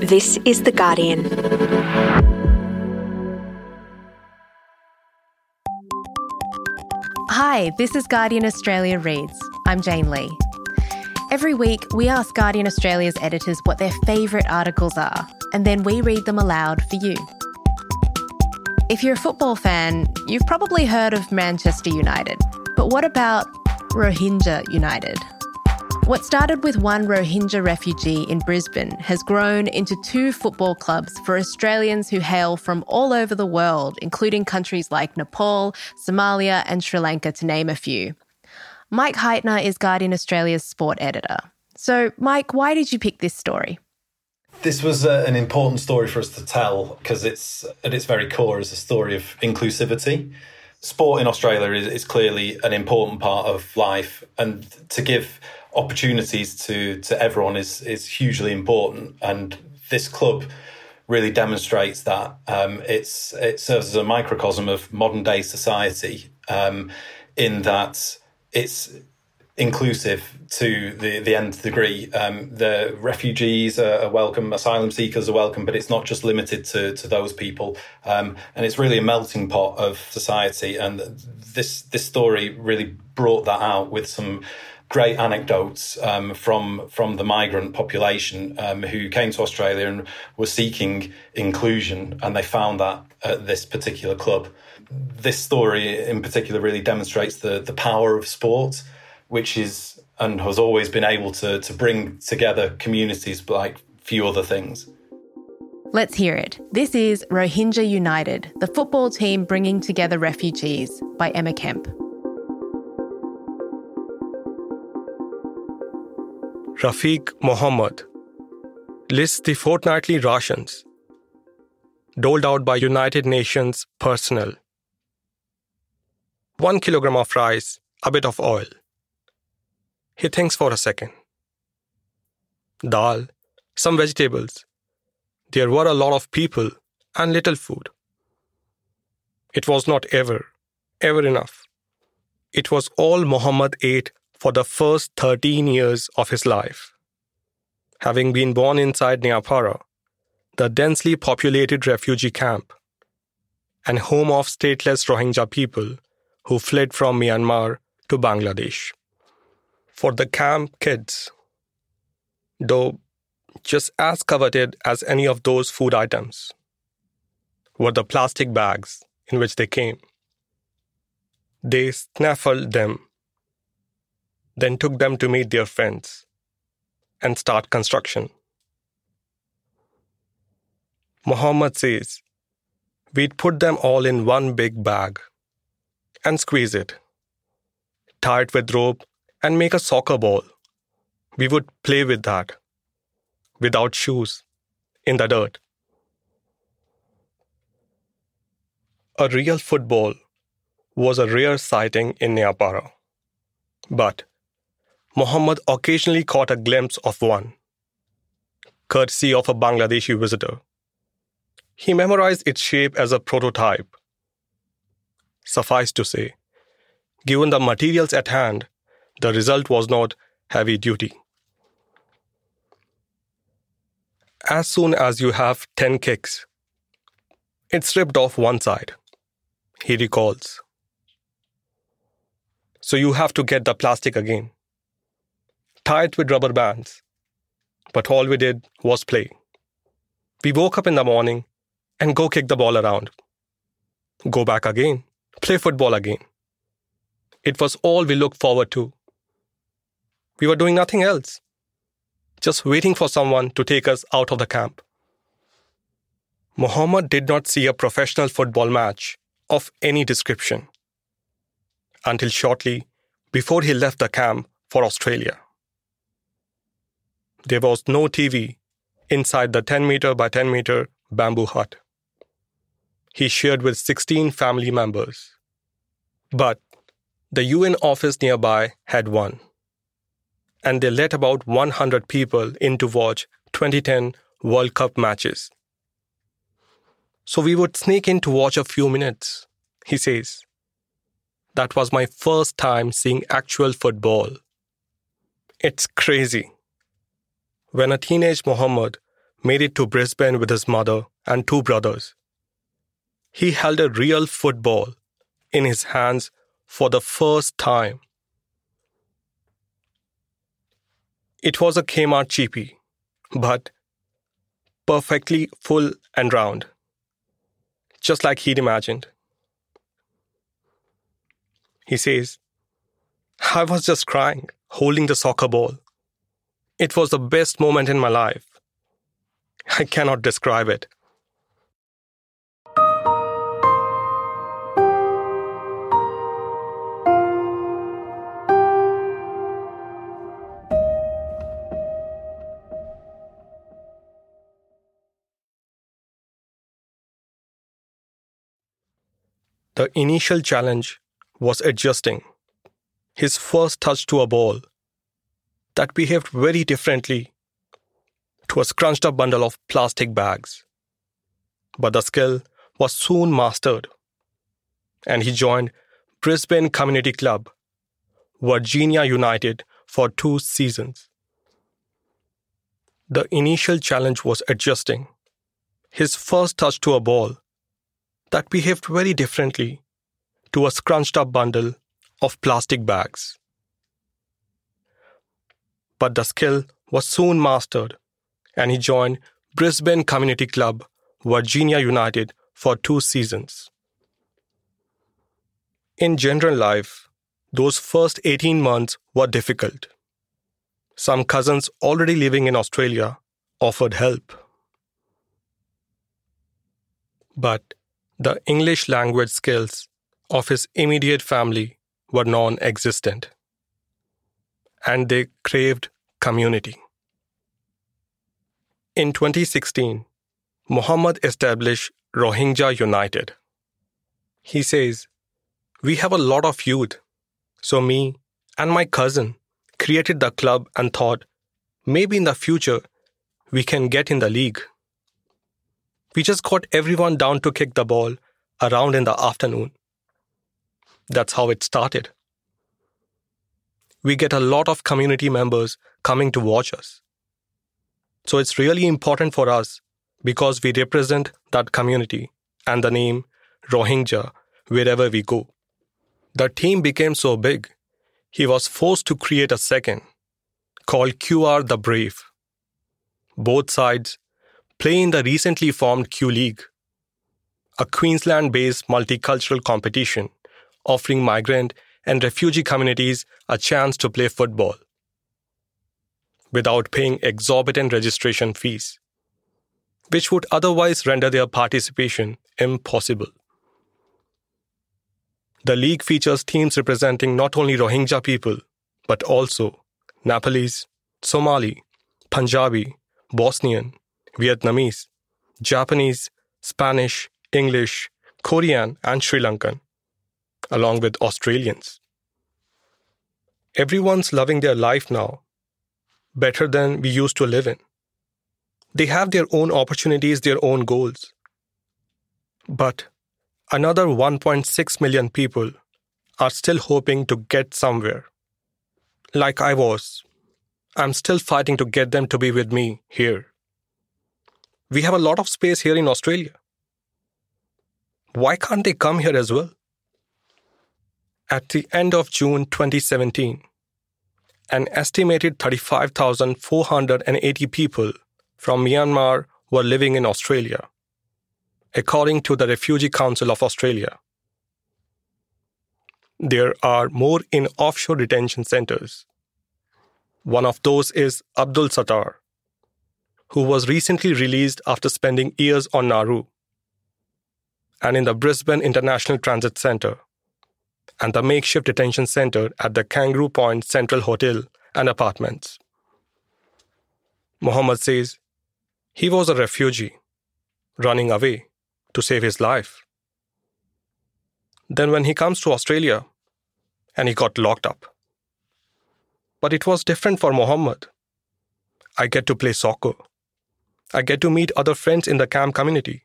This is The Guardian. Hi, this is Guardian Australia Reads. I'm Jane Lee. Every week, we ask Guardian Australia's editors what their favourite articles are, and then we read them aloud for you. If you're a football fan, you've probably heard of Manchester United. But what about Rohingya United? What started with one Rohingya refugee in Brisbane has grown into two football clubs for Australians who hail from all over the world, including countries like Nepal, Somalia, and Sri Lanka, to name a few. Mike Hytner is Guardian Australia's sport editor. So, Mike, why did you pick this story? This was uh, an important story for us to tell because it's at its very core is a story of inclusivity. Sport in Australia is, is clearly an important part of life, and to give opportunities to to everyone is is hugely important. And this club really demonstrates that. Um, it's it serves as a microcosm of modern day society um, in that it's inclusive to the, the nth degree. Um, the refugees are, are, welcome, asylum seekers are welcome, but it's not just limited to, to those people. Um, and it's really a melting pot of society. And this this story really brought that out with some great anecdotes um, from from the migrant population um, who came to Australia and were seeking inclusion, and they found that at this particular club. This story, in particular, really demonstrates the the power of sport, which is and has always been able to to bring together communities like few other things. Let's hear it. This is Rohingya United, the football team bringing together refugees by Emma Kemp. Rafiq Mohammed lists the fortnightly rations doled out by United Nations personnel. One kilogram of rice, a bit of oil. He thinks for a second. Dal, some vegetables. There were a lot of people and little food. It was not ever, ever enough. It was all Muhammad ate for the first 13 years of his life. Having been born inside Nayapara, the densely populated refugee camp, and home of stateless Rohingya people who fled from Myanmar to Bangladesh. For the camp kids, though just as coveted as any of those food items, were the plastic bags in which they came. They snaffled them then took them to meet their friends and start construction. Muhammad says, We'd put them all in one big bag and squeeze it, tie it with rope, and make a soccer ball. We would play with that, without shoes, in the dirt. A real football was a rare sighting in Nayapara. But Muhammad occasionally caught a glimpse of one, courtesy of a Bangladeshi visitor. He memorized its shape as a prototype. Suffice to say, given the materials at hand, the result was not heavy duty. As soon as you have 10 kicks, it's ripped off one side, he recalls. So you have to get the plastic again tied with rubber bands. But all we did was play. We woke up in the morning and go kick the ball around. Go back again, play football again. It was all we looked forward to. We were doing nothing else, just waiting for someone to take us out of the camp. Muhammad did not see a professional football match of any description until shortly before he left the camp for Australia. There was no TV inside the 10 meter by 10 meter bamboo hut. He shared with 16 family members. But the UN office nearby had one. And they let about 100 people in to watch 2010 World Cup matches. So we would sneak in to watch a few minutes, he says. That was my first time seeing actual football. It's crazy when a teenage Muhammad made it to Brisbane with his mother and two brothers. He held a real football in his hands for the first time. It was a Kmart cheapie, but perfectly full and round, just like he'd imagined. He says, I was just crying, holding the soccer ball. It was the best moment in my life. I cannot describe it. The initial challenge was adjusting. His first touch to a ball that behaved very differently to a scrunched up bundle of plastic bags. But the skill was soon mastered, and he joined Brisbane Community Club, Virginia United, for two seasons. The initial challenge was adjusting. His first touch to a ball that behaved very differently to a scrunched up bundle of plastic bags. But the skill was soon mastered, and he joined Brisbane Community Club, Virginia United, for two seasons. In general life, those first 18 months were difficult. Some cousins already living in Australia offered help. But the English language skills of his immediate family were non existent, and they craved community. In 2016, Muhammad established Rohingya United. He says, We have a lot of youth, so me and my cousin created the club and thought maybe in the future we can get in the league. We just got everyone down to kick the ball around in the afternoon. That's how it started. We get a lot of community members coming to watch us. So it's really important for us because we represent that community and the name Rohingya wherever we go. The team became so big, he was forced to create a second called QR the Brave. Both sides play in the recently formed Q League, a Queensland based multicultural competition offering migrant and refugee communities a chance to play football without paying exorbitant registration fees, which would otherwise render their participation impossible. The league features teams representing not only Rohingya people, but also Nepalese, Somali, Punjabi, Bosnian, Vietnamese, Japanese, Spanish, English, Korean, and Sri Lankan, along with Australians. Everyone's loving their life now better than we used to live in. They have their own opportunities, their own goals. But another 1.6 million people are still hoping to get somewhere. Like I was, I'm still fighting to get them to be with me here. We have a lot of space here in Australia. Why can't they come here as well? At the end of June 2017, an estimated 35,480 people from Myanmar were living in Australia, according to the Refugee Council of Australia. There are more in offshore detention centers. One of those is Abdul Sattar, who was recently released after spending years on Nauru, and in the Brisbane International Transit Centre, and the makeshift detention center at the Kangaroo Point Central Hotel and Apartments. Muhammad says he was a refugee, running away to save his life. Then, when he comes to Australia, and he got locked up. But it was different for Muhammad. I get to play soccer. I get to meet other friends in the camp community.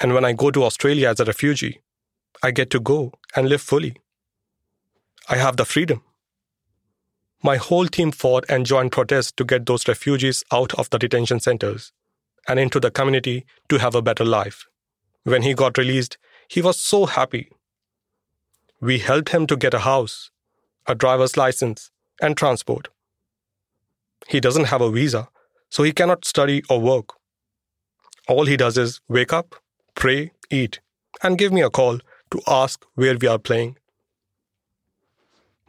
And when I go to Australia as a refugee, I get to go and live fully. I have the freedom. My whole team fought and joined protests to get those refugees out of the detention centers and into the community to have a better life. When he got released, he was so happy. We helped him to get a house, a driver's license, and transport. He doesn't have a visa, so he cannot study or work. All he does is wake up, pray, eat, and give me a call to ask where we are playing.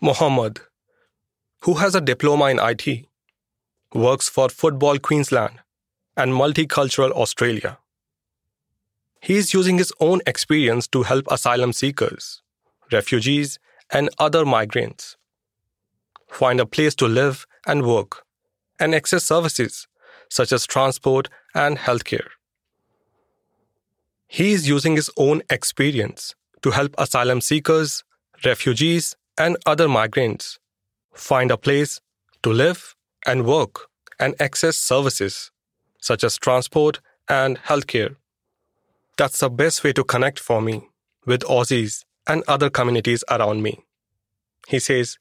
Mohammed, who has a diploma in IT, works for Football Queensland and Multicultural Australia. He is using his own experience to help asylum seekers, refugees, and other migrants find a place to live and work and access services such as transport and healthcare. He is using his own experience to help asylum seekers, refugees, and other migrants find a place to live and work and access services such as transport and healthcare. That's the best way to connect for me with Aussies and other communities around me. He says,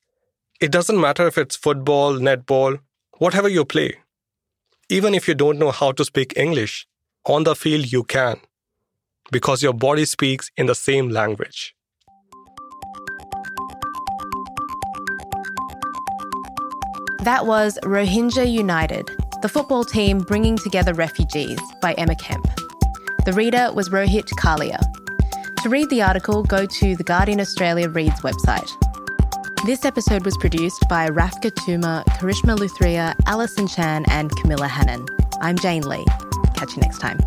It doesn't matter if it's football, netball, whatever you play. Even if you don't know how to speak English, on the field you can, because your body speaks in the same language. That was Rohingya United, the football team bringing together refugees by Emma Kemp. The reader was Rohit Kalia. To read the article, go to The Guardian Australia Reads website. This episode was produced by Rafqa Touma, Karishma Luthria, Alison Chan, and Camilla Hannan. I'm Jane Lee. Catch you next time.